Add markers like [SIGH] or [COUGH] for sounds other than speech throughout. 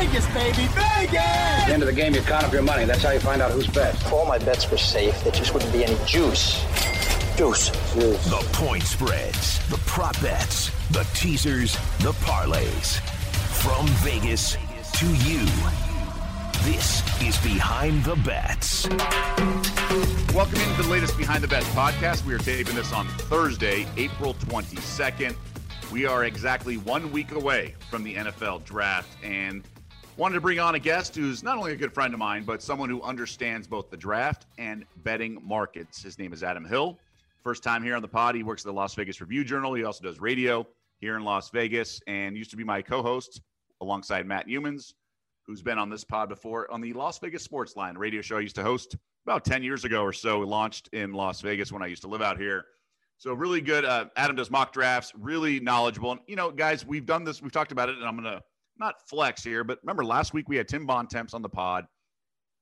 Vegas, baby, Vegas! At the end of the game, you count up your money. That's how you find out who's best. If all my bets were safe, there just wouldn't be any juice. Juice. Juice. The point spreads, the prop bets, the teasers, the parlays. From Vegas to you. This is Behind the Bets. Welcome into the latest Behind the Bets podcast. We are taping this on Thursday, April 22nd. We are exactly one week away from the NFL draft and wanted to bring on a guest who's not only a good friend of mine, but someone who understands both the draft and betting markets. His name is Adam Hill. First time here on the pod. He works at the Las Vegas Review Journal. He also does radio here in Las Vegas and used to be my co host alongside Matt Youmans, who's been on this pod before on the Las Vegas Sports Line radio show I used to host about 10 years ago or so. Launched in Las Vegas when I used to live out here. So really good. Uh, Adam does mock drafts, really knowledgeable. And, you know, guys, we've done this. We've talked about it, and I'm going to not flex here, but remember last week we had Tim Bontemps on the pod.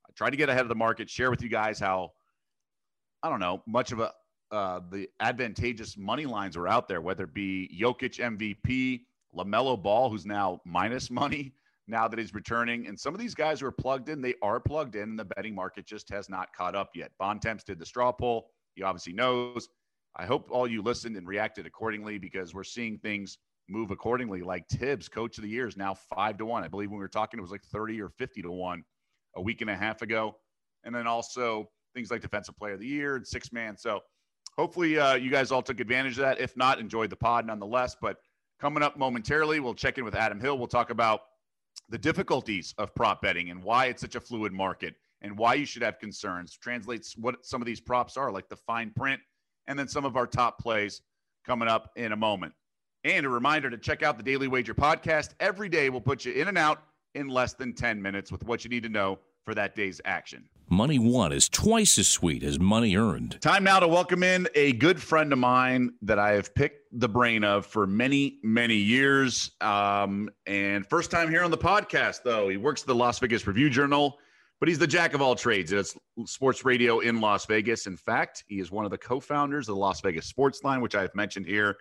I tried to get ahead of the market, share with you guys how, I don't know, much of a, uh, the advantageous money lines were out there, whether it be Jokic MVP, LaMelo Ball, who's now minus money [LAUGHS] now that he's returning. And some of these guys who are plugged in, they are plugged in, and the betting market just has not caught up yet. Bontemps did the straw poll. He obviously knows. I hope all you listened and reacted accordingly because we're seeing things move accordingly. Like Thibs, coach of the year, is now five to one. I believe when we were talking, it was like 30 or 50 to one a week and a half ago. And then also things like defensive player of the year and six man. So hopefully uh, you guys all took advantage of that. If not, enjoyed the pod nonetheless. But coming up momentarily, we'll check in with Adam Hill. We'll talk about the difficulties of prop betting and why it's such a fluid market and why you should have concerns. Translates what some of these props are, like the fine print and then some of our top plays coming up in a moment. And a reminder to check out the Daily Wager podcast. Every day we'll put you in and out in less than 10 minutes with what you need to know for that day's action. Money won is twice as sweet as money earned. Time now to welcome in a good friend of mine that I have picked the brain of for many, many years. Um, and first time here on the podcast, though. He works at the Las Vegas Review Journal but he's the jack of all trades. It's sports radio in Las Vegas. In fact, he is one of the co-founders of the Las Vegas Sports Line, which I've mentioned here.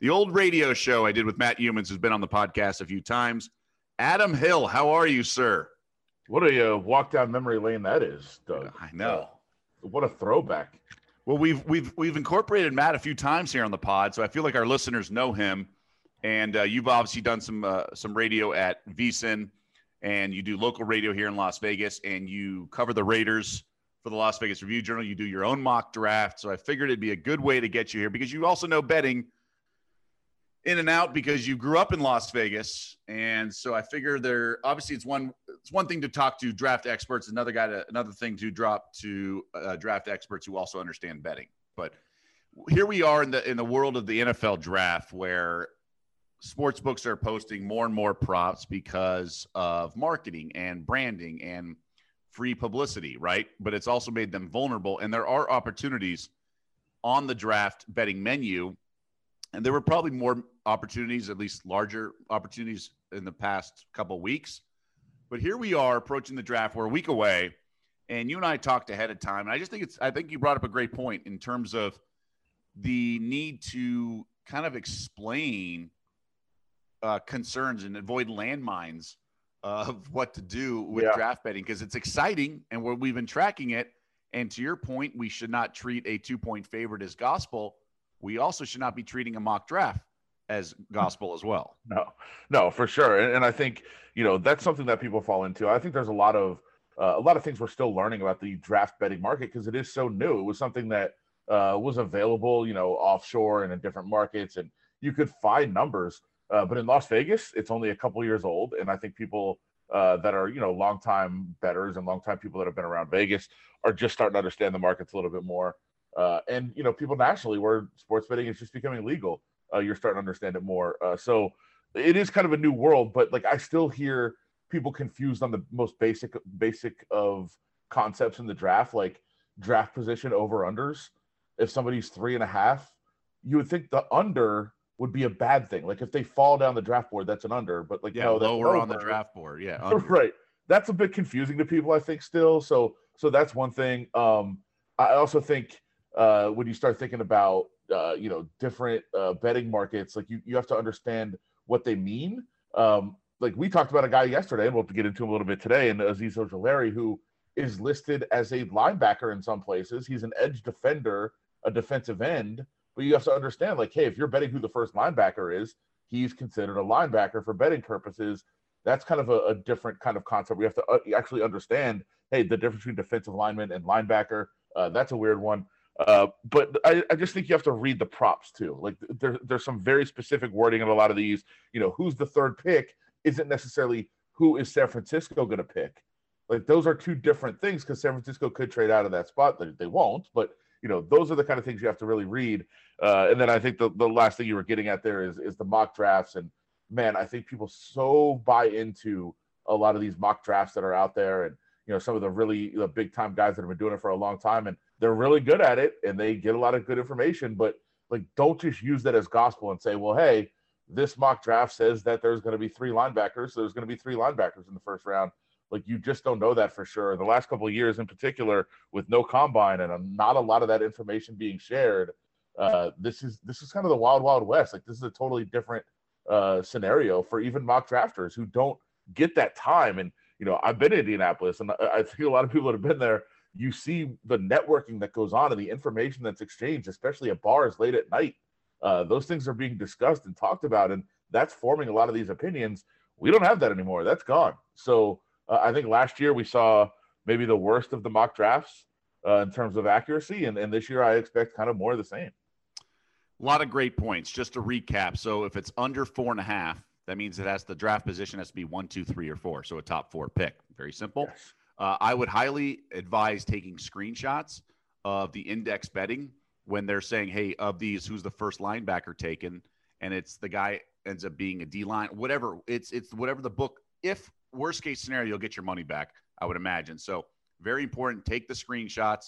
The old radio show I did with Matt Youmans, who's been on the podcast a few times. Adam Hill, how are you, sir? What a uh, walk down memory lane that is, Doug. I know. What a throwback. Well, we've we've we've incorporated Matt a few times here on the pod, so I feel like our listeners know him. And uh, you've obviously done some uh, some radio at VSiN and you do local radio here in Las Vegas and you cover the Raiders for the Las Vegas Review Journal. You do your own mock draft. So I figured it'd be a good way to get you here because you also know betting in and out because you grew up in Las Vegas. And so I figure there obviously it's one it's one thing to talk to draft experts, another guy to another thing to drop to uh, draft experts who also understand betting. But here we are in the in the world of the NFL draft where sports books are posting more and more props because of marketing and branding and free publicity, right? But it's also made them vulnerable. And there are opportunities on the draft betting menu. And there were probably more opportunities, at least larger opportunities in the past couple weeks. But here we are approaching the draft. We're a week away. And you and I talked ahead of time. And I just think it's, I think you brought up a great point in terms of the need to kind of explain uh, concerns and avoid landmines of what to do with yeah. draft betting because it's exciting and where we've been tracking it. And to your point, we should not treat a two point favorite as gospel. We also should not be treating a mock draft as gospel as well. [LAUGHS] No, no, for sure. And, and I think, you know, that's something that people fall into. I think there's a lot of, uh, a lot of things we're still learning about the draft betting market because it is so new. It was something that uh, was available, you know, offshore and in different markets, and you could find numbers uh, but in Las Vegas, it's only a couple years old, and I think people uh, that are you know longtime betters and longtime people that have been around Vegas are just starting to understand the markets a little bit more. Uh, and you know, people nationally, where sports betting is just becoming legal, uh, you're starting to understand it more. Uh, so it is kind of a new world, but like I still hear people confused on the most basic basic of concepts in the draft, like draft position over unders. If somebody's three and a half, you would think the under would be a bad thing. Like if they fall down the draft board, that's an under. But like yeah, no, lower on the draft board. Yeah, [LAUGHS] right. That's a bit confusing to people, I think, still. So so that's one thing. Um, I also think uh, when you start thinking about uh, you know different uh, betting markets, like you you have to understand what they mean. Um, like we talked about a guy yesterday, and we'll get into him a little bit today, and Azeez Ojulari, who is listed as a linebacker in some places. He's an edge defender, a defensive end, but you have to understand, like, hey, if you're betting who the first linebacker is, he's considered a linebacker for betting purposes. That's kind of a, a different kind of concept. We have to uh, actually understand, hey, the difference between defensive lineman and linebacker. Uh, that's a weird one. Uh, but I, I, just think you have to read the props too. Like there, there's some very specific wording in a lot of these. You know, who's the third pick isn't necessarily who is San Francisco going to pick. Like those are two different things because San Francisco could trade out of that spot. They, they won't, but you know those are the kind of things you have to really read. Uh, and then I think the, the last thing you were getting at there is is the mock drafts. And man, I think people so buy into a lot of these mock drafts that are out there, and you know some of the really know, big time guys that have been doing it for a long time, and they're really good at it, and they get a lot of good information. But like, don't just use that as gospel and say, well, hey, this mock draft says that there's going to be three linebackers, so there's going to be three linebackers in the first round like you just don't know that for sure. The last couple of years, in particular, with no combine and not a lot of that information being shared, uh, this is this is kind of the wild wild west. Like this is a totally different uh, scenario for even mock drafters who don't get that time. And you know, I've been in Indianapolis, and I, I think a lot of people that have been there. You see the networking that goes on and the information that's exchanged, especially at bars late at night. Uh, those things are being discussed and talked about, and that's forming a lot of these opinions. We don't have that anymore. That's gone. So uh, I think last year we saw maybe the worst of the mock drafts uh, in terms of accuracy, and, and this year I expect kind of more of the same. A lot of great points. Just to recap, so if it's under four and a half, that means it has the draft position has to be one, two, three, or four. So a top four pick. Very simple. Yes. Uh, I would highly advise taking screenshots of the index betting when they're saying, "Hey, of these, who's the first linebacker taken?" And it's the guy ends up being a D line, whatever. It's it's whatever the book. If worst case scenario, you'll get your money back, I would imagine. So very important. Take the screenshots.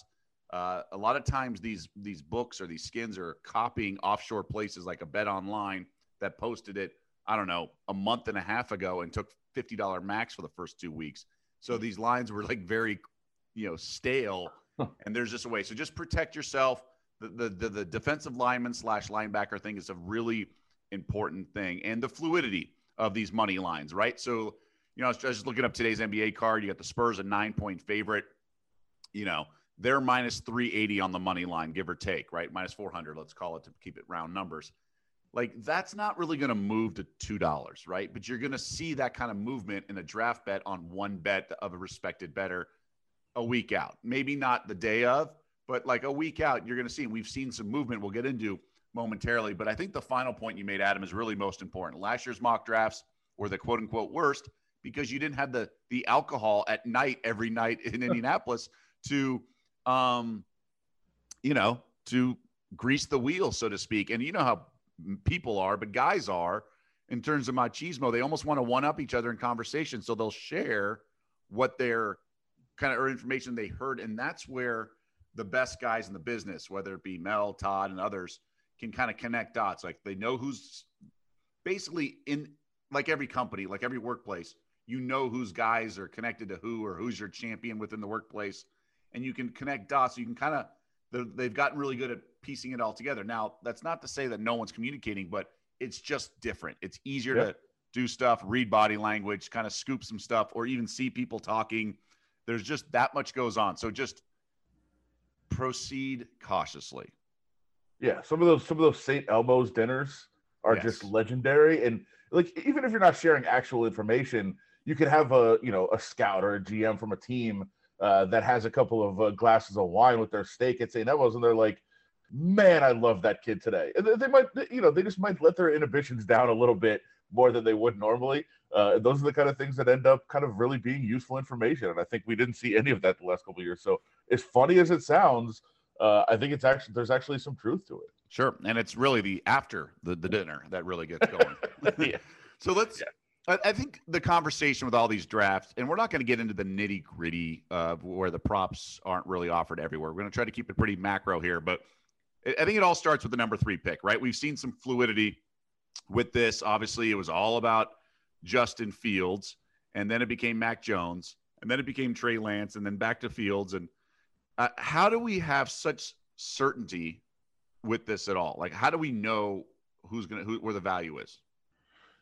Uh, a lot of times these these books or these skins are copying offshore places like a bet online that posted it i don't know a month and a half ago and took $50 max for the first two weeks so these lines were like very you know stale and there's just a way so just protect yourself the the, the, the defensive lineman slash linebacker thing is a really important thing and the fluidity of these money lines right so you know, I was just looking up today's NBA card. You got the Spurs a nine point favorite. You know, they're minus 380 on the money line, give or take, right? Minus 400, let's call it to keep it round numbers. Like, that's not really going to move to $2, right? But you're going to see that kind of movement in a draft bet on one bet of a respected better a week out. Maybe not the day of, but like a week out, you're going to see. And we've seen some movement we'll get into momentarily. But I think the final point you made, Adam, is really most important. Last year's mock drafts were the quote unquote worst because you didn't have the the alcohol at night every night in [LAUGHS] Indianapolis to um you know to grease the wheel so to speak and you know how people are but guys are in terms of machismo they almost want to one up each other in conversation so they'll share what their kind of or information they heard and that's where the best guys in the business whether it be Mel Todd and others can kind of connect dots. Like they know who's basically in like every company like every workplace you know whose guys are connected to who or who's your champion within the workplace and you can connect dots So you can kind of they've gotten really good at piecing it all together. Now that's not to say that no one's communicating but it's just different. It's easier yep. to do stuff read body language kind of scoop some stuff or even see people talking. There's just that much goes on. So just proceed cautiously. Yeah some of those some of those st elmo's dinners are yes. just legendary. And like even if you're not sharing actual information you could have a you know a scout or a GM from a team uh, that has a couple of uh, glasses of wine with their steak at St. Elmo's, and they're like, "Man, I love that kid today." And they might, you know, they just might let their inhibitions down a little bit more than they would normally. Uh, those are the kind of things that end up kind of really being useful information, and I think we didn't see any of that the last couple of years. So, as funny as it sounds, uh, I think it's actually there's actually some truth to it. Sure, and it's really the after the, the dinner that really gets going. [LAUGHS] yeah. [LAUGHS] So let's yeah. I think the conversation with all these drafts, and we're not going to get into the nitty gritty of where the props aren't really offered everywhere. We're going to try to keep it pretty macro here, but I think it all starts with the number three pick, right? We've seen some fluidity with this. Obviously, it was all about Justin Fields, and then it became Mac Jones, and then it became Trey Lance, and then back to Fields. And uh, how do we have such certainty with this at all? Like, how do we know who's going to, who, where the value is?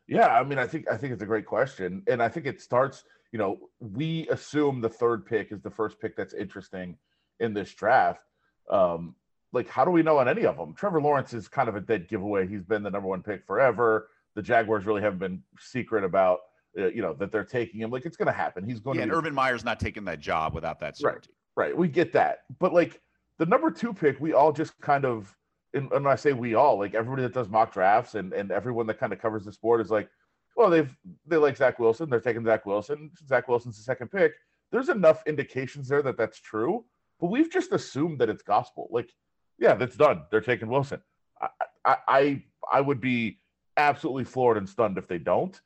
Yeah, I mean, I think I think it's a great question, and I think it starts. You know, we assume the third pick is the first pick that's interesting in this draft. Um, like, how do we know on any of them? Trevor Lawrence is kind of a dead giveaway. He's been the number one pick forever. The Jaguars really haven't been secret about uh, you know that they're taking him. Like, it's going to happen. He's going Yeah, to and Urban Meyer's not taking that job without that certainty. Right. Right, we get that, but like the number two pick, we all just kind of, and, and I say we all, like everybody that does mock drafts and and everyone that kind of covers the sport is like, well, they've they like Zach Wilson, they're taking Zach Wilson. Zach Wilson's the second pick. There's enough indications there that that's true, but we've just assumed that it's gospel. Like, yeah, that's done. They're taking Wilson. I I I, I would be absolutely floored and stunned if they don't.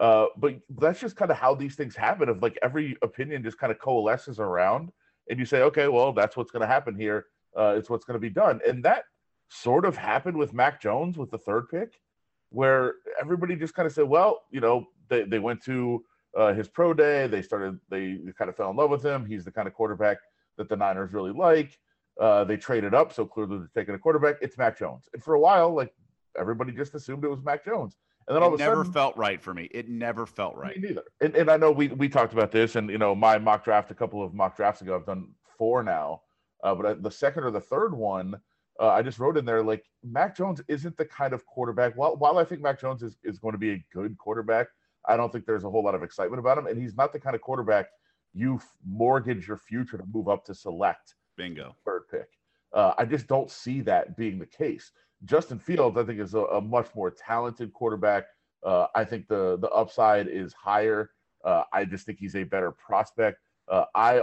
Uh, but that's just kind of how these things happen. Of like every opinion just kind of coalesces around and you say, okay, well, that's what's going to happen here. Uh, it's what's going to be done. And that sort of happened with Mac Jones with the third pick, where everybody just kind of said, well, you know, they, they went to uh, his pro day. They started, they kind of fell in love with him. He's the kind of quarterback that the Niners really like. Uh, they traded up. So clearly they're taking a quarterback. It's Mac Jones. And for a while, like everybody just assumed it was Mac Jones. And then all It of a never sudden, felt right for me. It never felt right. me neither. And, and I know we we talked about this, and you know my mock draft a couple of mock drafts ago. I've done four now, uh, but the second or the third one, uh, I just wrote in there like Mac Jones isn't the kind of quarterback. While while I think Mac Jones is is going to be a good quarterback, I don't think there's a whole lot of excitement about him, and he's not the kind of quarterback you f- mortgage your future to move up to select Bingo. third pick. Uh, I just don't see that being the case. Justin Fields, I think, is a, a much more talented quarterback. Uh, I think the the upside is higher. Uh, I just think he's a better prospect. Uh, I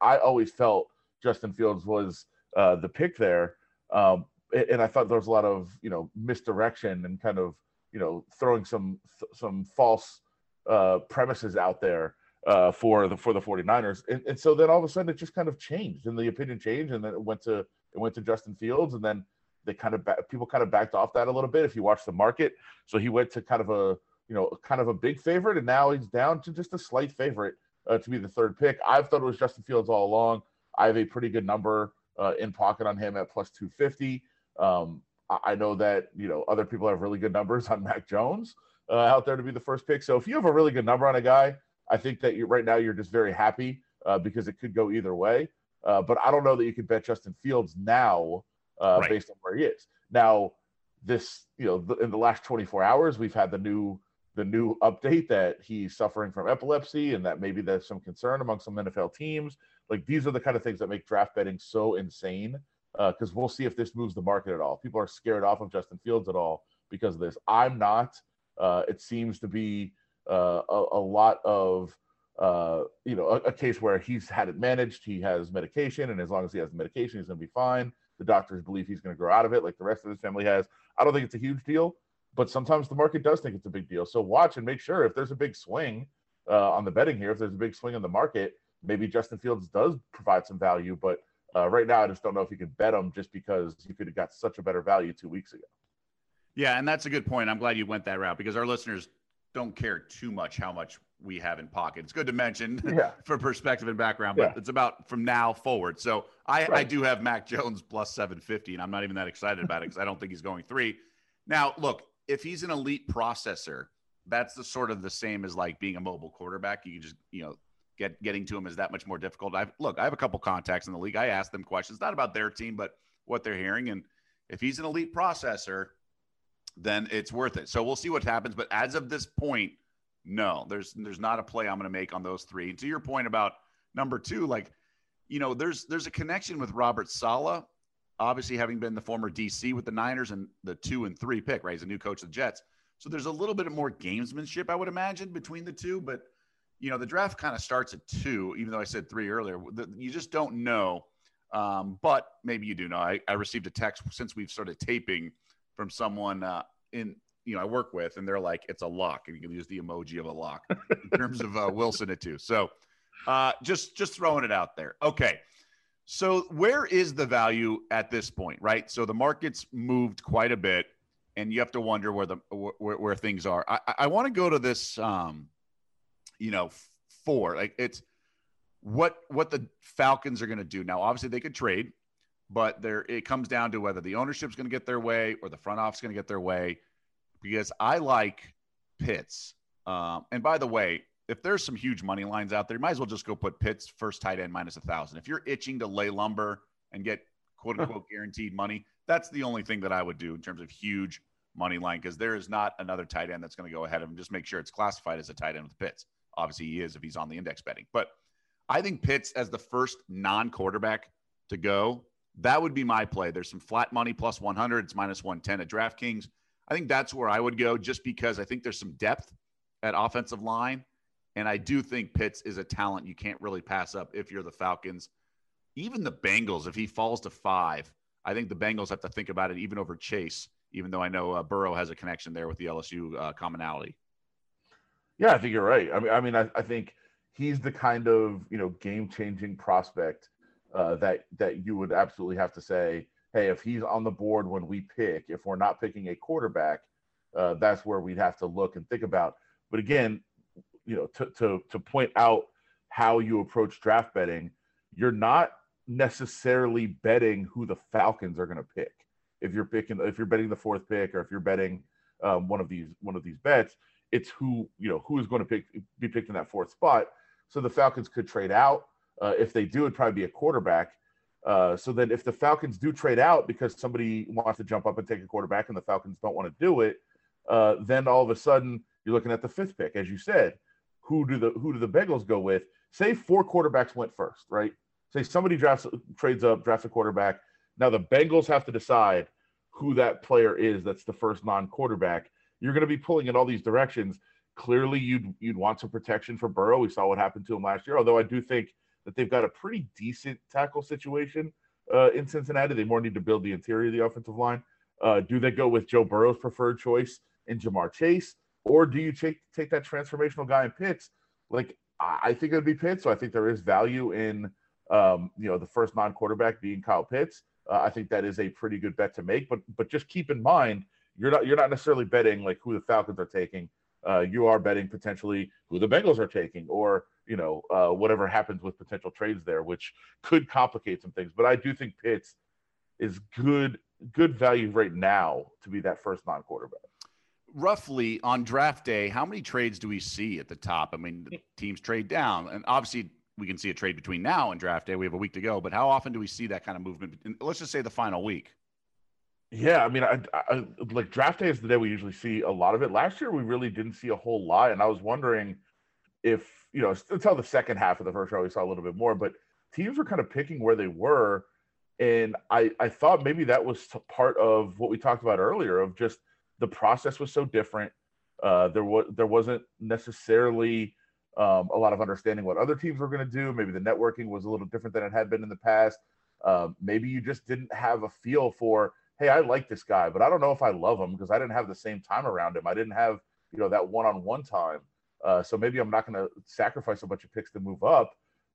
I always felt Justin Fields was uh, the pick there, um, and I thought there was a lot of you know misdirection and kind of you know throwing some some false uh, premises out there uh, for the for the 49ers. And, and so then all of a sudden it just kind of changed and the opinion changed and then it went to it went to Justin Fields and then they kind of ba- people kind of backed off that a little bit if you watch the market. So he went to kind of a you know kind of a big favorite and now he's down to just a slight favorite uh, to be the third pick. I've thought it was Justin Fields all along. I have a pretty good number uh, in pocket on him at plus 250. Um, I, I know that you know other people have really good numbers on [LAUGHS] Mac Jones uh, out there to be the first pick. So if you have a really good number on a guy, I think that you right now you're just very happy uh, because it could go either way. Uh, but I don't know that you could bet Justin Fields now uh, Right. based on where he is. Now, this you know th- in the last 24 hours we've had the new the new update that he's suffering from epilepsy and that maybe there's some concern among some NFL teams. Like these are the kind of things that make draft betting so insane because we'll see if this moves the market at all. People are scared off of Justin Fields at all because of this. I'm not. Uh, it seems to be uh, a, a lot of uh, you know a, a case where he's had it managed. He has medication, and as long as he has the medication, he's going to be fine. The doctors believe he's going to grow out of it, like the rest of his family has. I don't think it's a huge deal, but sometimes the market does think it's a big deal. So watch and make sure if there's a big swing uh, on the betting here, if there's a big swing in the market, maybe Justin Fields does provide some value. But uh, right now, I just don't know if you can bet him just because you could have got such a better value two weeks ago. Yeah, and that's a good point. I'm glad you went that route because our listeners don't care too much how much we have in pocket. It's good to mention [LAUGHS] Yeah. for perspective and background, but Yeah. it's about from now forward. So I, I do have Mac Jones plus 750, and I'm not even that excited about it because I don't think he's going three. Now, look, if he's an elite processor, that's the sort of the same as like being a mobile quarterback. You just, you know, get getting to him is that much more difficult. I've look, I have a couple contacts in the league. I ask them questions, not about their team, but what they're hearing. And if he's an elite processor, then it's worth it. So we'll see what happens. But as of this point, no, there's there's not a play I'm going to make on those three. And to your point about number two, like, you know, there's there's a connection with Robert Saleh, obviously having been the former DC with the Niners and the two and three pick, right? He's a new coach of the Jets. So there's a little bit of more gamesmanship, I would imagine, between the two. But you know, the draft kind of starts at two, even though I said three earlier. You just don't know. Um, but maybe you do know. I, I received a text since we've started taping from someone uh, in you know I work with, and they're like, "It's a lock," and you can use the emoji of a lock in terms of uh, Wilson at two. So uh, just just throwing it out there. Okay, so where is the value at this point, right? So the market's moved quite a bit, and you have to wonder where the where, where things are. I, I want to go to this, um, you know, four. Like it's what what the Falcons are going to do now. Obviously, they could trade but there it comes down to whether the ownership's going to get their way or the front office is going to get their way because i like Pitts. Um, and by the way, if there's some huge money lines out there, you might as well just go put Pitts first tight end minus a thousand. If you're itching to lay lumber and get quote unquote guaranteed money, that's the only thing that I would do in terms of huge money line because there is not another tight end that's going to go ahead of him. Just make sure it's classified as a tight end with Pitts. Obviously, he is if he's on the index betting. But I think Pitts as the first non quarterback to go, that would be my play. There's some flat money plus 100, it's minus 110 at DraftKings. I think that's where I would go just because I think there's some depth at offensive line. And I do think Pitts is a talent you can't really pass up if you're the Falcons. Even the Bengals, if he falls to five, I think the Bengals have to think about it even over Chase, even though I know uh, Burrow has a connection there with the LSU uh, commonality. Yeah, I think you're right. I mean, I mean, I, I think he's the kind of you know game changing prospect uh, that that you would absolutely have to say, hey, if he's on the board when we pick, if we're not picking a quarterback, uh, that's where we'd have to look and think about. But again, you know, to to to point out how you approach draft betting, you're not necessarily betting who the Falcons are going to pick. If you're picking, if you're betting the fourth pick, or if you're betting um, one of these one of these bets, it's who you know who is going to pick be picked in that fourth spot. So the Falcons could trade out. Uh, if they do, it'd probably be a quarterback. Uh, so then, if the Falcons do trade out because somebody wants to jump up and take a quarterback, and the Falcons don't want to do it, uh, then all of a sudden you're looking at the fifth pick, as you said. Who do the who do the Bengals go with? Say four quarterbacks went first, right? Say somebody drafts trades up, drafts a quarterback. Now the Bengals have to decide who that player is. That's the first non-quarterback. You're going to be pulling in all these directions. Clearly, you'd you'd want some protection for Burrow. We saw what happened to him last year. Although I do think that they've got a pretty decent tackle situation uh, in Cincinnati. They more need to build the interior of the offensive line. Uh, do they go with Joe Burrow's preferred choice in Ja'Marr Chase? Or do you take take that transformational guy in Pitts? Like I think it would be Pitts. So I think there is value in um, you know the first non-quarterback being Kyle Pitts. Uh, I think that is a pretty good bet to make. But but just keep in mind you're not you're not necessarily betting like who the Falcons are taking. Uh, you are betting potentially who the Bengals are taking, or you know uh, whatever happens with potential trades there, which could complicate some things. But I do think Pitts is good good value right now to be that first non-quarterback roughly on draft day, how many trades do we see at the top? I mean, mm. teams trade down, and obviously we can see a trade between now and draft day. We have a week to go, but how often do we see that kind of movement? Let's just say the final week. Yeah, I mean, I, I, like draft day is the day we usually see a lot of it. Last year, we really didn't see a whole lot, and I was wondering if you know until the second half of the first round we saw a little bit more, but teams were kind of picking where they were, and I I thought maybe that was part of what we talked about earlier of just the process was so different. Uh, there was there wasn't necessarily um, a lot of understanding what other teams were going to do. Maybe the networking was a little different than it had been in the past. Uh, maybe you just didn't have a feel for, hey, I like this guy, but I don't know if I love him because I didn't have the same time around him. I didn't have you know that one-on-one time. Uh, so maybe I'm not going to sacrifice a bunch of picks to move up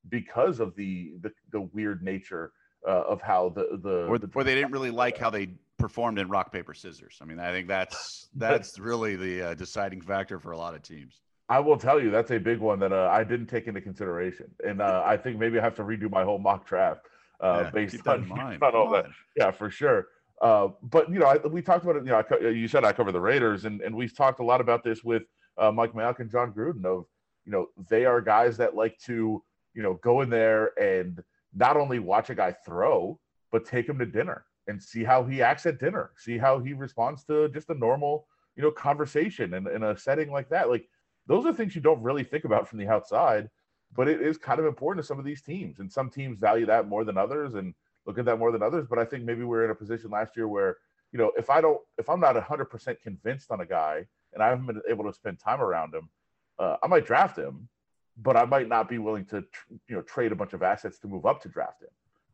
because of the the, the weird nature uh, of how the the or, the, or they didn't really like how they performed in rock paper scissors. I mean, I think that's [LAUGHS] that's really the uh, deciding factor for a lot of teams. I will tell you that's a big one that uh, I didn't take into consideration, and uh, I think maybe I have to redo my whole mock draft uh, yeah, based on, [LAUGHS] on all that. Yeah, for sure. Uh, but you know, I, we talked about it. You know, I, you said I cover the Raiders, and and we've talked a lot about this with uh, Mike Mayock and Jon Gruden. Of you know, they are guys that like to you know go in there and not only watch a guy throw, but take him to dinner and see how he acts at dinner, see how he responds to just a normal, you know, conversation and in a setting like that. Like those are things you don't really think about from the outside, but it is kind of important to some of these teams. And some teams value that more than others and look at that more than others. But I think maybe we're in a position last year where, you know, if I don't, if I'm not 100% convinced on a guy and I haven't been able to spend time around him, uh, I might draft him, but I might not be willing to, you know, trade a bunch of assets to move up to draft him.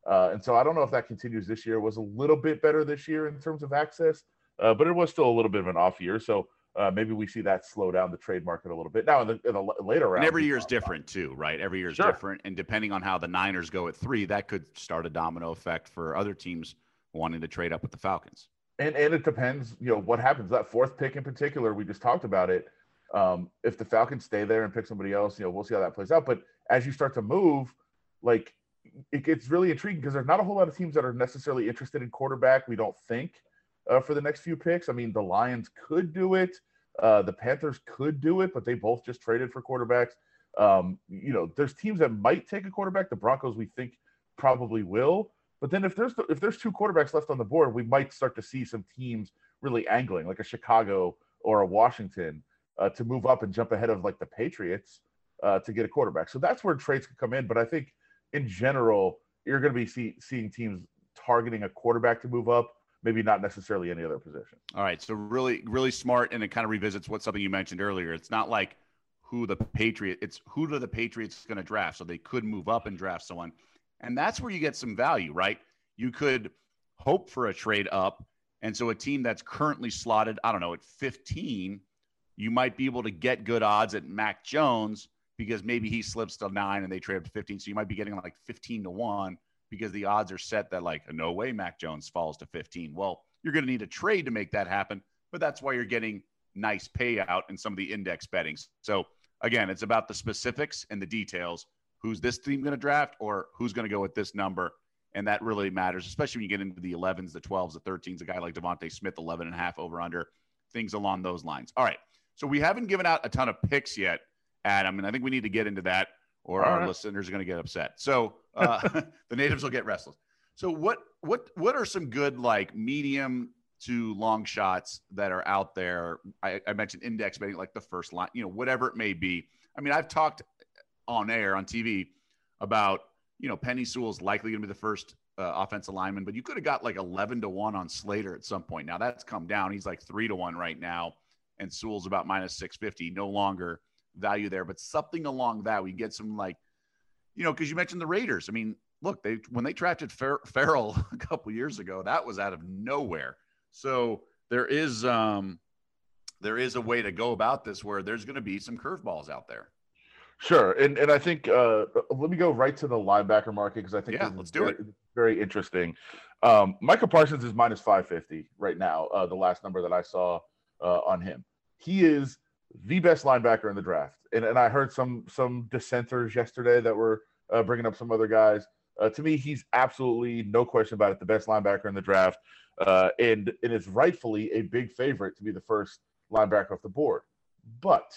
Uh, and so I don't know if that continues this year. It was a little bit better this year in terms of access, uh, but it was still a little bit of an off year. So uh, maybe we see that slow down the trade market a little bit now in the, in the later round. And every year is different too, right? Every year is sure. different, and depending on how the Niners go at three, that could start a domino effect for other teams wanting to trade up with the Falcons. And and it depends, you know, what happens. That fourth pick in particular, we just talked about it. Um, if the Falcons stay there and pick somebody else, you know, we'll see how that plays out. But as you start to move, like it gets really intriguing because there's not a whole lot of teams that are necessarily interested in quarterback. We don't think uh, for the next few picks. I mean, the Lions could do it. Uh, the Panthers could do it, but they both just traded for quarterbacks. Um, you know, there's teams that might take a quarterback. The Broncos, we think, probably will. But then if there's if there's two quarterbacks left on the board, we might start to see some teams really angling, like a Chicago or a Washington, uh, to move up and jump ahead of like the Patriots uh, to get a quarterback. So that's where trades could come in. But I think in general, you're going to be see, seeing teams targeting a quarterback to move up, maybe not necessarily any other position. All right. So really, really smart, and it kind of revisits what something you mentioned earlier. It's not like who the Patriot. It's who do the Patriots going to draft. So they could move up and draft someone, and that's where you get some value, right? You could hope for a trade up, and so a team that's currently slotted, I don't know, at 15, you might be able to get good odds at Mac Jones because maybe he slips to nine and they trade up to 15. So you might be getting like 15 to one because the odds are set that like no way Mac Jones falls to 15. Well, you're going to need a trade to make that happen, but that's why you're getting nice payout in some of the index bettings. So again, it's about the specifics and the details. Who's this team going to draft or who's going to go with this number? And that really matters, especially when you get into the 11s, the 12s, the 13s, a guy like DeVonta Smith, 11 and a half over under, things along those lines. All right. So we haven't given out a ton of picks yet. Adam, and I think we need to get into that, or All our right. listeners are going to get upset. So uh, [LAUGHS] [LAUGHS] the natives will get restless. So what what what are some good like medium to long shots that are out there? I, I mentioned index betting, like the first line, you know, whatever it may be. I mean, I've talked on air on TV about you know Penei Sewell's likely going to be the first uh, offensive lineman, but you could have got like eleven to one on Slater at some point. Now that's come down; he's like three to one right now, and Sewell's about minus six fifty. No longer value there, but something along that we get some like, you know, because you mentioned the Raiders. I mean, look, they when they drafted Fer- Ferrell [LAUGHS] a couple years ago, that was out of nowhere. So there is um there is a way to go about this where there's going to be some curveballs out there. Sure, and and I think uh, let me go right to the linebacker market because I think yeah, let's do very, it. Very interesting. Um, Micah Parsons is minus five fifty right now. Uh, the last number that I saw uh, on him, he is the best linebacker in the draft. And, and I heard some some dissenters yesterday that were uh, bringing up some other guys. Uh, to me, he's absolutely no question about it, the best linebacker in the draft, uh, and and is rightfully a big favorite to be the first linebacker off the board. But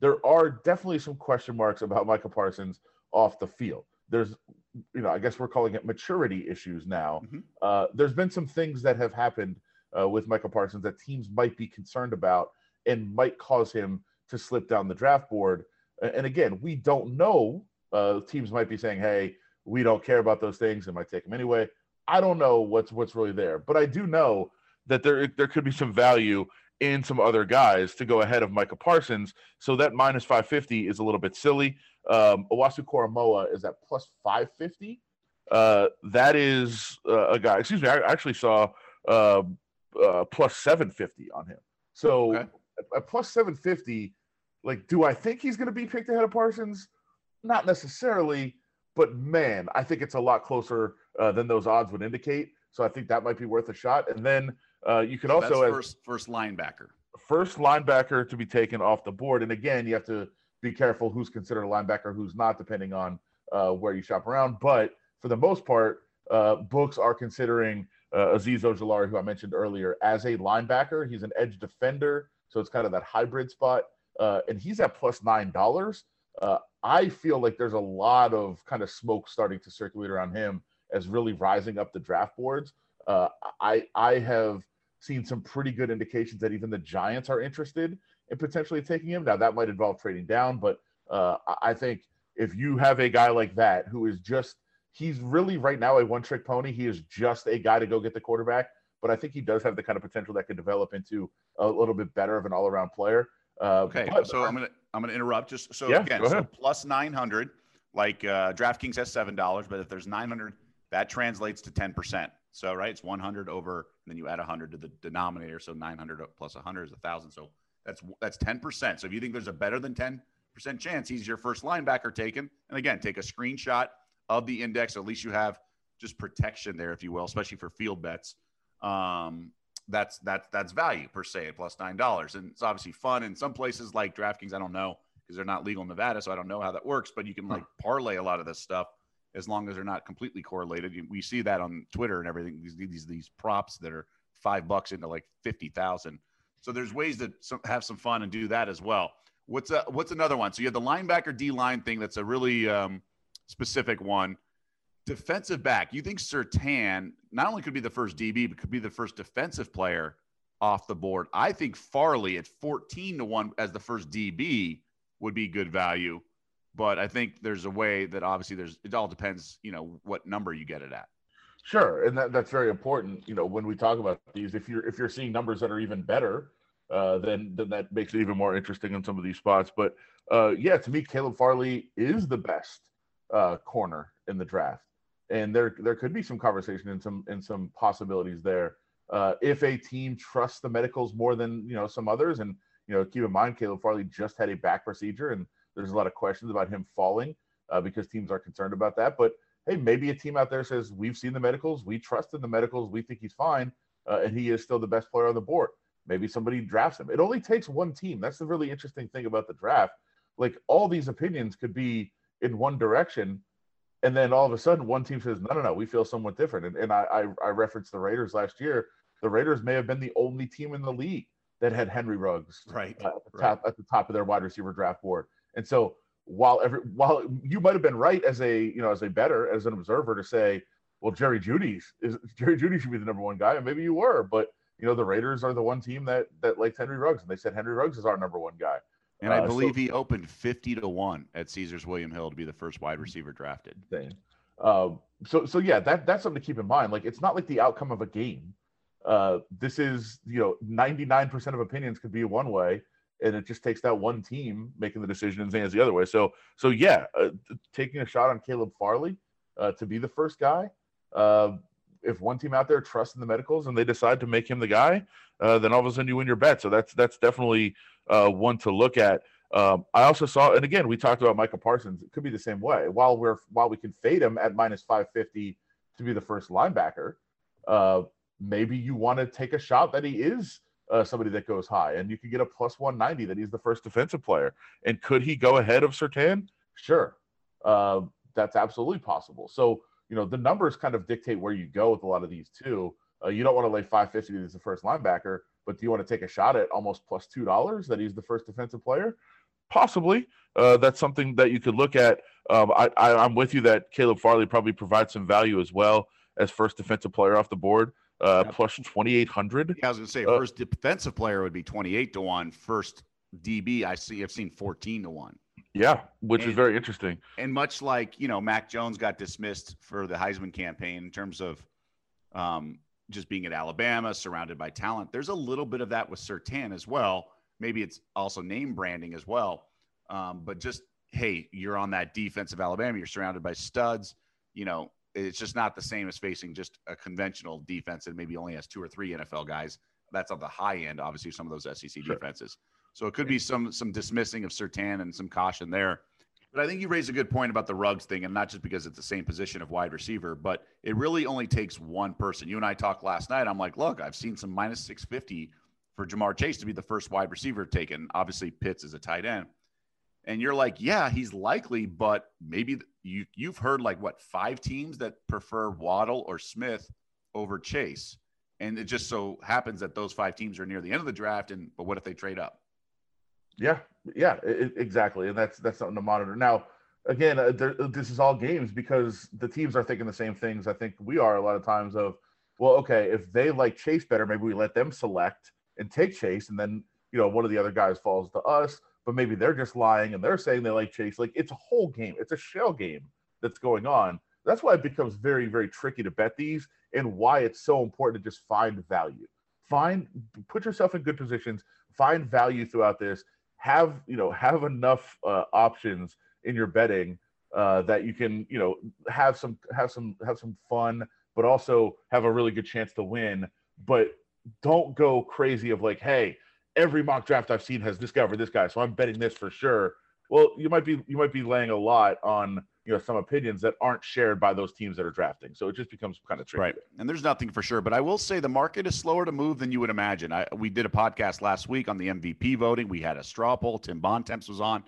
there are definitely some question marks about Micah Parsons off the field. There's, you know, I guess we're calling it maturity issues now. Mm-hmm. Uh, there's been some things that have happened uh, with Micah Parsons that teams might be concerned about and might cause him to slip down the draft board. And again, we don't know. Uh, teams might be saying, "Hey, we don't care about those things and might take him anyway." I don't know what's what's really there, but I do know that there there could be some value in some other guys to go ahead of Micah Parsons. So that minus 550 is a little bit silly. Um, Owusu Koramoah is at plus 550. Uh, that is uh, a guy. Excuse me. I actually saw uh, uh plus 750 on him. So okay at plus 750, like, do I think he's going to be picked ahead of Parsons? Not necessarily, but man, I think it's a lot closer uh, than those odds would indicate. So I think that might be worth a shot. And then uh, you could so also first first linebacker, first linebacker to be taken off the board. And again, you have to be careful who's considered a linebacker, who's not, depending on uh, where you shop around. But for the most part, uh, books are considering uh, Azeez Ojulari, who I mentioned earlier, as a linebacker. He's an edge defender. So it's kind of that hybrid spot. Uh, and he's at plus nine dollars. Uh, I feel like there's a lot of kind of smoke starting to circulate around him as really rising up the draft boards. Uh, I I have seen some pretty good indications that even the Giants are interested in potentially taking him. Now that might involve trading down, but uh, I think if you have a guy like that who is just he's really right now a one trick pony. He is just a guy to go get the quarterback but I think he does have the kind of potential that could develop into a little bit better of an all around player. Uh, okay, but, so I'm gonna I'm gonna interrupt just so yeah, again so plus nine hundred like uh, DraftKings has seven dollars, but if there's nine hundred, that translates to ten percent. So right, it's one hundred over, and then you add hundred to the denominator, so nine hundred plus hundred is a thousand. So that's that's ten percent. So if you think there's a better than ten percent chance he's your first linebacker taken, and again, take a screenshot of the index. at least you have just protection there, if you will, especially for field bets um, that's that's that's value per se at plus nine dollars, and it's obviously fun in some places like DraftKings. I don't know because they're not legal in Nevada, so I don't know how that works. But you can like parlay a lot of this stuff as long as they're not completely correlated. We see that on Twitter and everything. These these these props that are five bucks into like fifty thousand. So there's ways to have some fun and do that as well. What's a, what's another one? So you have the linebacker D line thing. That's a really um, specific one. Defensive back. You think Surtain not only could be the first DB, but could be the first defensive player off the board. I think Farley at 14 to 1 as the first DB would be good value. But I think there's a way that obviously there's it all depends, you know, what number you get it at. Sure, and that, that's very important. You know, when we talk about these, if you're if you're seeing numbers that are even better, uh, then then that makes it even more interesting in some of these spots. But uh, yeah, to me, Caleb Farley is the best uh, corner in the draft, and there there could be some conversation and some and some possibilities there. Uh, if a team trusts the medicals more than you know some others, and you know keep in mind Caleb Farley just had a back procedure, and there's a lot of questions about him falling uh, because teams are concerned about that. But hey, maybe a team out there says we've seen the medicals, we trust in the medicals, we think he's fine, uh, and he is still the best player on the board. Maybe somebody drafts him. It only takes one team. That's the really interesting thing about the draft. Like all these opinions could be in one direction, and then all of a sudden one team says, no, no, no, we feel somewhat different. And, and I, I, I referenced the Raiders last year the Raiders may have been the only team in the league that had Henry Ruggs right, uh, at, the right. top, at the top of their wide receiver draft board. And so while every while you might have been right as a you know as a better as an observer to say, well Jerry Jeudy's is [LAUGHS] Jerry Jeudy should be the number one guy, and maybe you were, but you know the Raiders are the one team that that likes Henry Ruggs, and they said Henry Ruggs is our number one guy. And I Uh, believe so- he opened 50 to 1 at Caesars William Hill to be the first wide receiver drafted. Um, so so yeah, that that's something to keep in mind. Like it's not like the outcome of a game. Uh, this is you know 99% of opinions could be one way, and it just takes that one team making the decision and saying it's the other way. So so yeah, uh, taking a shot on Caleb Farley uh, to be the first guy. If one team out there trusts in the medicals and they decide to make him the guy, uh, then all of a sudden you win your bet. So that's that's definitely uh, one to look at. Um, I also saw, and again, we talked about Micah Parsons. It could be the same way. While we're while we can fade him at minus five fifty to be the first linebacker, uh, maybe you want to take a shot that he is uh, somebody that goes high, and you could get a plus one ninety that he's the first defensive player. And could he go ahead of Surtain? Sure, uh, that's absolutely possible. So you know the numbers kind of dictate where you go with a lot of these too. Uh, you don't want to lay five fifty as the first linebacker, but do you want to take a shot at almost plus two dollars that he's the first defensive player? Possibly. Uh, that's something that you could look at. Um, I, I, I'm with you that Caleb Farley probably provides some value as well as first defensive player off the board, uh, Yep. plus 2,800. Yeah, I was to say Uh, first defensive player would be 28 to 1. First DB, I see I've seen 14 to 1. Yeah, which is very interesting. And much like, you know, Mac Jones got dismissed for the Heisman campaign in terms of um, just being at Alabama, surrounded by talent, there's a little bit of that with Surtain as well. Maybe it's also name branding as well. Um, but just, hey, you're on that defensive Alabama, you're surrounded by studs. You know, it's just not the same as facing just a conventional defense that maybe only has two or three NFL guys. That's on the high end, obviously, some of those SEC Sure. defenses. So it could be some some dismissing of Surtain and some caution there. But I think you raised a good point about the Ruggs thing, and not just because it's the same position of wide receiver, but it really only takes one person. You and I talked last night. I'm like, look, I've seen some minus 650 for Ja'Marr Chase to be the first wide receiver taken. Obviously, Pitts is a tight end. And you're like, yeah, he's likely, but maybe you you've heard like what five teams that prefer Waddle or Smith over Chase, and it just so happens that those five teams are near the end of the draft. And but what if they trade up? Yeah, yeah, i- i- exactly, and that's that's something to monitor. Now, again, uh, there, this is all games because the teams are thinking the same things. I think we are a lot of times. Of well, okay, if they like Chase better, maybe we let them select and take Chase, and then you know one of the other guys falls to us. But maybe they're just lying and they're saying they like Chase. Like it's a whole game. It's a shell game that's going on. That's why it becomes very, very tricky to bet these, and why it's so important to just find value. Find, put yourself in good positions. Find value throughout this have you know have enough uh, options in your betting uh, that you can you know have some have some have some fun but also have a really good chance to win. But don't go crazy of like hey every mock draft i've seen has over this guy so i'm betting this for sure. Well you might be you might be laying a lot on you know some opinions that aren't shared by those teams that are drafting so it just becomes kind of tricky Right. And there's nothing for sure, but I will say the market is slower to move than you would imagine. I, we did a podcast last week on the MVP voting. We had a straw poll. Tim Bontemps was on. And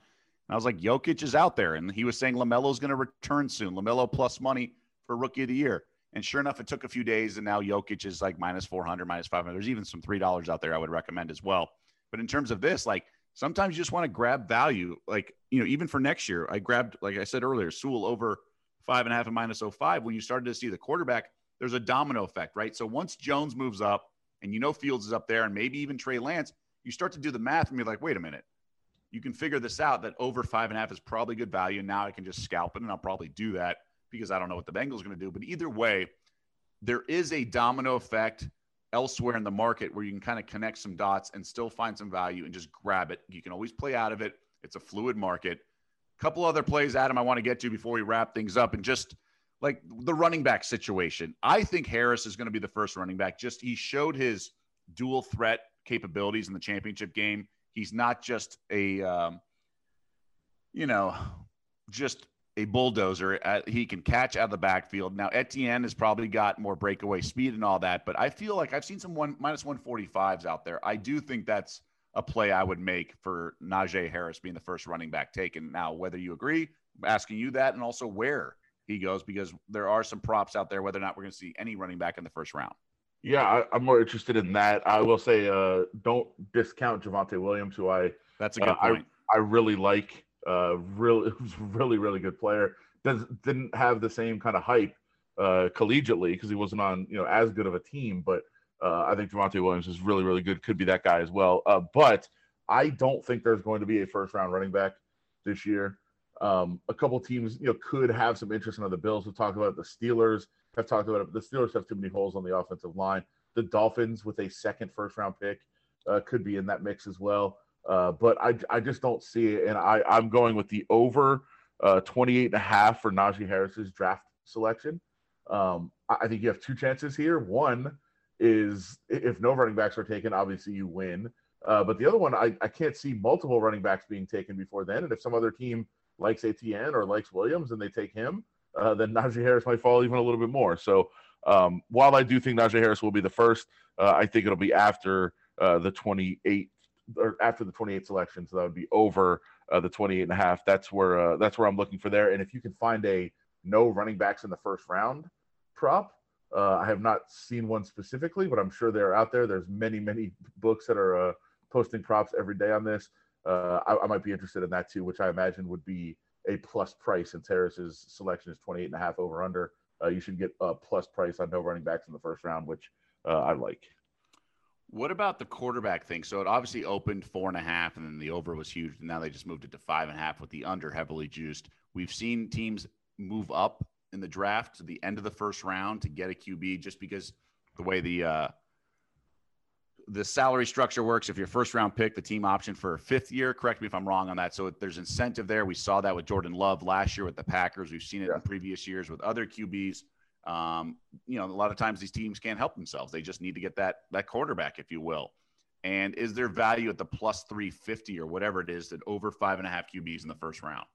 I was like, Jokic is out there. And he was saying LaMelo's going to return soon. LaMelo plus money for rookie of the year. And sure enough, it took a few days, and now Jokic is like minus 400, minus 500. There's even some $3 out there I would recommend as well. But in terms of this, like sometimes you just want to grab value. Like, you know, even for next year, I grabbed, like I said earlier, Sewell over five and a half and minus 05. When you started to see the quarterback, there's a domino effect, right? So once Jones moves up and you know Fields is up there and maybe even Trey Lance, you start to do the math and be like, wait a minute. You can figure this out that over five and a half is probably good value. Now I can just scalp it and I'll probably do that because I don't know what the Bengals are going to do. But either way, there is a domino effect elsewhere in the market where you can kind of connect some dots and still find some value and just grab it. You can always play out of it. It's a fluid market. Couple other plays, Adam, I want to get to before we wrap things up and just like the running back situation. I think Harris is going to be the first running back. Just he showed his dual threat capabilities in the championship game. He's not just a, um, you know, just a bulldozer. Uh, he can catch out of the backfield. Now Etienne has probably got more breakaway speed and all that, but I feel like I've seen some one minus one forty fives out there. I do think that's a play I would make for Najee Harris being the first running back taken. Now, whether you agree, I'm asking you that, and also where he goes, because there are some props out there whether or not we're going to see any running back in the first round. Yeah, I, am more interested in that. I will say, uh, don't discount Javonte Williams, who I that's a good uh, point. I, I really like. Uh, really, [LAUGHS] was really, really good player. Does didn't have the same kind of hype uh, collegiately because he wasn't on you know as good of a team. But uh, I think Javonte Williams is really, really good. Could be that guy as well. Uh, but I don't think there's going to be a first round running back this year. Um, a couple teams, you know, could have some interest in the Bills. We've talked about the Steelers. Have talked about it. The Steelers have too many holes on the offensive line. The Dolphins, with a second first round pick, uh, could be in that mix as well. Uh, but I, I just don't see it. And I, I'm going with the over uh, 28 and a half for Najee Harris's draft selection. Um, I think you have two chances here. One is if no running backs are taken, obviously you win. Uh, but the other one, I, I can't see multiple running backs being taken before then. And if some other team likes Etienne or likes Williams and they take him, uh, then Najee Harris might fall even a little bit more. So um, while I do think Najee Harris will be the first, uh, I think it'll be after uh, the 28 or after the 28 selection. So that would be over uh, the 28 and a half. That's where uh, that's where I'm looking for there. And if you can find a no running backs in the first round prop, uh, I have not seen one specifically, but I'm sure they're out there. There's many many books that are posting props every day on this. I, I might be interested in that too, which I imagine would be a plus price since Harris's selection is 28 and a half over under. Uh, you should get a plus price on no running backs in the first round, which uh, I like. What about the quarterback thing? So it obviously opened four and a half, and then the over was huge, and now they just moved it to five and a half with the under heavily juiced. We've seen teams move up in the draft to the end of the first round to get a QB just because the way the uh, the salary structure works. If you're first round pick, the team option for a fifth year. Correct me if I'm wrong on that. So there's incentive there. We saw that with Jordan Love last year with the Packers. We've seen it yeah. in previous years with other QBs. Um, you know, a lot of times these teams can't help themselves. They just need to get that that quarterback, if you will. And is there value at the plus 350 or whatever it is that over five and a half QBs in the first round?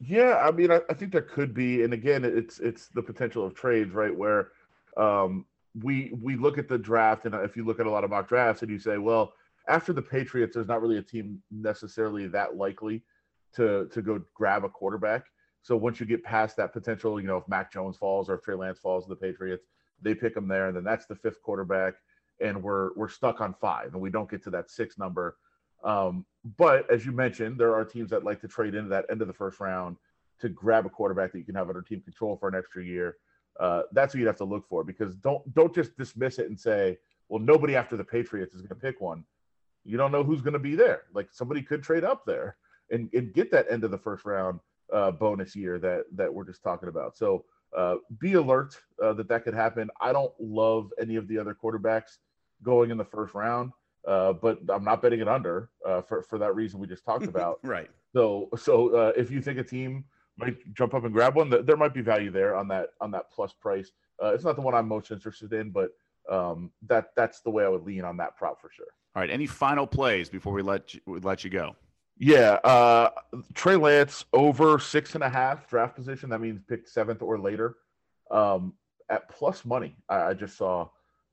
Yeah, I mean, I, I think there could be, and again, it's it's the potential of trades, right? Where um, we we look at the draft, and if you look at a lot of mock drafts, and you say, well, after the Patriots, there's not really a team necessarily that likely to to go grab a quarterback. So once you get past that potential, you know, if Mac Jones falls or if Trey Lance falls to the Patriots, they pick them there, and then that's the fifth quarterback, and we're we're stuck on five, and we don't get to that six number. Um, but as you mentioned, there are teams that like to trade into that end of the first round to grab a quarterback that you can have under team control for an extra year uh, that's what you'd have to look for because don't don't just dismiss it and say, well, nobody after the Patriots is going to pick one. You don't know who's going to be there. Like somebody could trade up there and, and get that end of the first round uh, bonus year that that we're just talking about. So uh, be alert uh, that that could happen. I don't love any of the other quarterbacks going in the first round, uh, but I'm not betting it under uh, for for that reason we just talked [LAUGHS] about. right. So so uh, if you think a team might jump up and grab one. There might be value there on that on that plus price. Uh, it's not the one I'm most interested in, but um, that that's the way I would lean on that prop for sure. All right. Any final plays before we let you, we let you go? Yeah, uh, Trey Lance over six and a half draft position. That means pick seventh or later. Um, at plus money, I, I just saw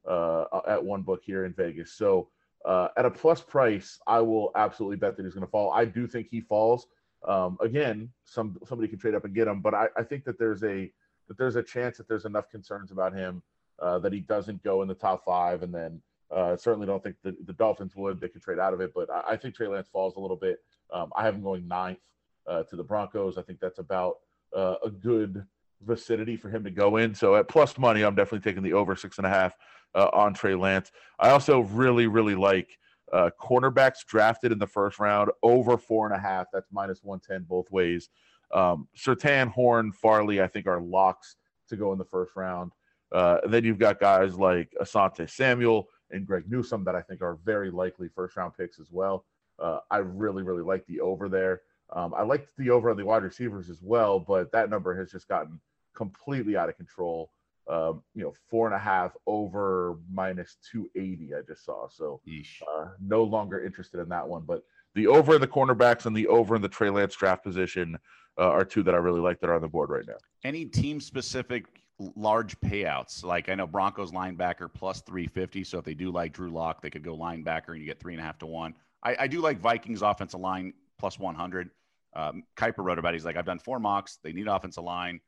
uh, at one book here in Vegas. So uh, at a plus price, I will absolutely bet that he's going to fall. I do think he falls. Um, again, some somebody can trade up and get him, but I, I think that there's a that there's a chance that there's enough concerns about him uh, that he doesn't go in the top five, and then uh, certainly don't think the, the Dolphins would. They could trade out of it, but I, I think Trey Lance falls a little bit. Um, I have him going ninth uh, to the Broncos. I think that's about uh, a good vicinity for him to go in. So at plus money, I'm definitely taking the over six and a half uh, on Trey Lance. I also really, really like uh, cornerbacks drafted in the first round over four and a half. That's minus 110 both ways. Um, Surtain, Horn, Farley, I think are locks to go in the first round. Uh, then you've got guys like Asante Samuel and Greg Newsome that I think are very likely first round picks as well. Uh, I really, really like the over there. Um, I liked the over on the wide receivers as well, but that number has just gotten completely out of control. Um, you know, four and a half over minus 280, I just saw. So uh, no longer interested in that one. But the over in the cornerbacks and the over in the Trey Lance draft position uh, are two that I really like that are on the board right now. Any team specific large payouts? Like I know Broncos linebacker plus 350. So if they do like Drew Lock, they could go linebacker and you get three and a half to one. I, I do like Vikings offensive line plus 100. Um, Kiper wrote about it. He's like, I've done four mocks. They need offensive line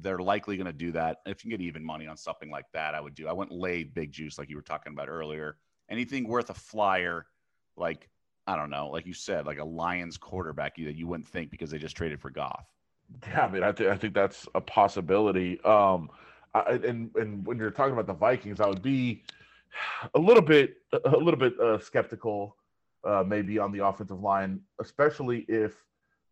they're likely going to do that. If you can get even money on something like that, I would do. I wouldn't lay big juice like you were talking about earlier. Anything worth a flyer, like I don't know, like you said, like a Lions quarterback you that you wouldn't think because they just traded for Goff. Yeah, I mean, I, th- I think that's a possibility. Um, I, and and when you're talking about the Vikings, I would be a little bit a little bit uh, skeptical, uh, maybe on the offensive line, especially if,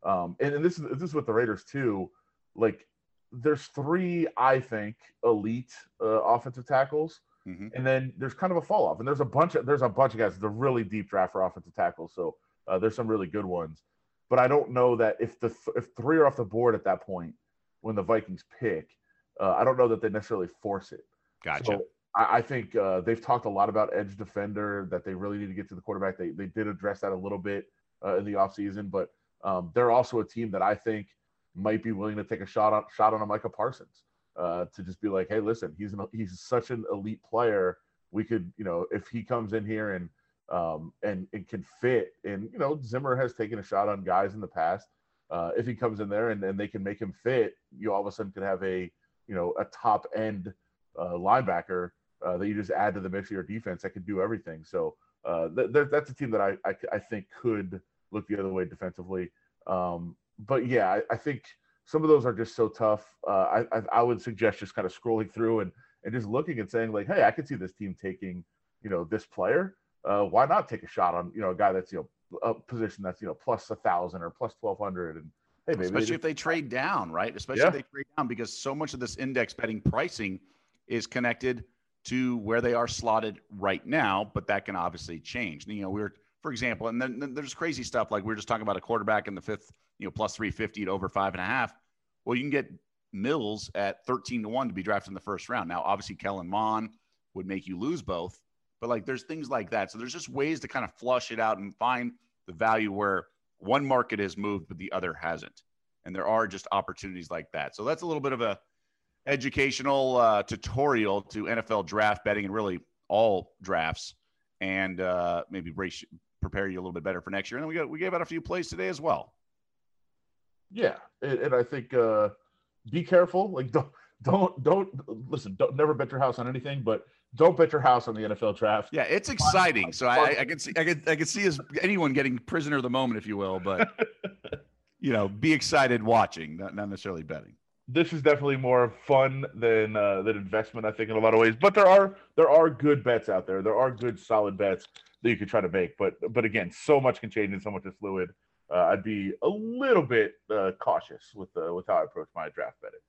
um, and, and this is this is with the Raiders too. Like there's three, I think, elite uh, offensive tackles, mm-hmm. and then there's kind of a fall off. And there's a bunch of there's a bunch of guys. It's a really deep draft for offensive tackles, so uh, there's some really good ones. But I don't know that if the if three are off the board at that point when the Vikings pick, uh, I don't know that they necessarily force it. Gotcha. So I, I think uh, they've talked a lot about edge defender that they really need to get to the quarterback. They they did address that a little bit uh, in the offseason, but um, they're also a team that I think – might be willing to take a shot on shot on a Micah Parsons uh, to just be like, hey, listen, he's an, he's such an elite player. We could, you know, if he comes in here and um, and it can fit, and you know, Zimmer has taken a shot on guys in the past. Uh, if he comes in there and, and they can make him fit, you all of a sudden could have a you know a top end uh, linebacker uh, that you just add to the mix of your defense that could do everything. So uh, th- th- that's a team that I, I, I think could look the other way defensively. Um, but yeah, I, I, think some of those are just so tough. Uh, I, I would suggest just kind of scrolling through and and just looking and saying like, hey, I could see this team taking you know this player. Uh, why not take a shot on you know a guy that's you know a position that's you know plus a thousand or plus twelve hundred and hey, maybe especially if they trade down, right? Especially yeah. if they trade down because so much of this index betting pricing is connected to where they are slotted right now, but that can obviously change. You know, we are for example, and then, then, there's crazy stuff like we are just talking about a quarterback in the fifth, you know, plus 350 to over five and a half. Well, you can get Mills at 13 to one to be drafted in the first round. Now, obviously, Kellen Mond would make you lose both, but like there's things like that. So there's just ways to kind of flush it out and find the value where one market has moved, but the other hasn't. And there are just opportunities like that. So that's a little bit of a educational uh, tutorial to NFL draft betting and really all drafts and uh, maybe brace, prepare you a little bit better for next year. And we got we gave out a few plays today as well. Yeah, and, and I think uh, be careful. Like don't don't don't listen. Don't never bet your house on anything, but don't bet your house on the NFL draft. Yeah, it's exciting. So I, I can see I can I can see as anyone getting prisoner of the moment, if you will, but [LAUGHS] you know, be excited watching, not, not necessarily betting this is definitely more fun than uh, than investment, I think, in a lot of ways. But there are there are good bets out there. There are good solid bets that you could try to make. But but again, so much can change and so much is fluid. Uh, I'd be a little bit uh, cautious with uh, with how I approach my draft betting.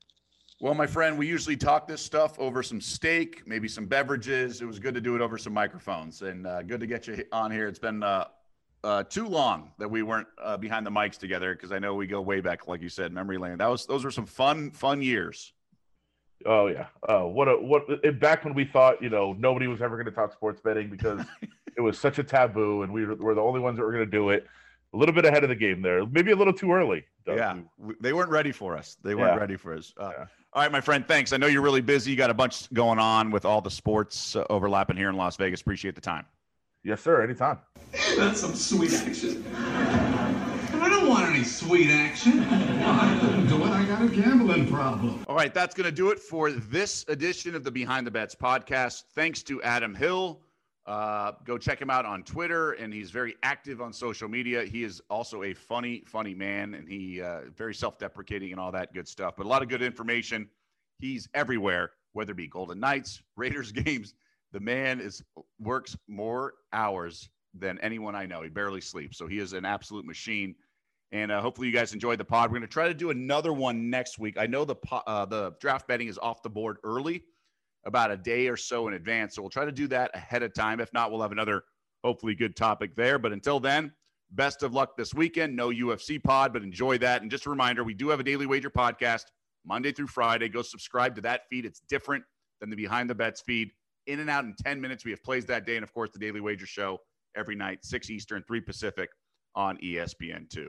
Well, my friend, we usually talk this stuff over some steak, maybe some beverages. It was good to do it over some microphones, and uh, good to get you on here. It's been uh, uh, too long that we weren't uh, behind the mics together because I know we go way back, like you said, memory lane. That was those were some fun, fun years. Oh yeah, uh, what a what back when we thought you know nobody was ever going to talk sports betting because [LAUGHS] it was such a taboo and we were, were the only ones that were going to do it. A little bit ahead of the game there, maybe a little too early. Yeah, they weren't ready for us. They weren't yeah. ready for us. Uh, yeah. All right, my friend. Thanks. I know you're really busy. You got a bunch going on with all the sports uh, overlapping here in Las Vegas. Appreciate the time. Yes, sir. Anytime. That's some sweet action. I don't want any sweet action. I couldn't do it. I got a gambling problem. All right, that's going to do it for this edition of the Behind the Bets podcast. Thanks to Adam Hill. Uh, go check him out on Twitter, and he's very active on social media. He is also a funny, funny man, and he uh, very self-deprecating and all that good stuff. But a lot of good information. He's everywhere, whether it be Golden Knights, [LAUGHS] Raiders games. The man is works more hours than anyone I know. He barely sleeps, so he is an absolute machine. And uh, hopefully, you guys enjoyed the pod. We're going to try to do another one next week. I know the uh, the draft betting is off the board early, about a day or so in advance. So we'll try to do that ahead of time. If not, we'll have another hopefully good topic there. But until then, best of luck this weekend. No UFC pod, but enjoy that. And just a reminder, we do have a daily wager podcast Monday through Friday. Go subscribe to that feed. It's different than the Behind the Bets feed. In and out in 10 minutes. We have plays that day. And of course, the Daily Wager Show every night, 6 Eastern, 3 Pacific on ESPN2.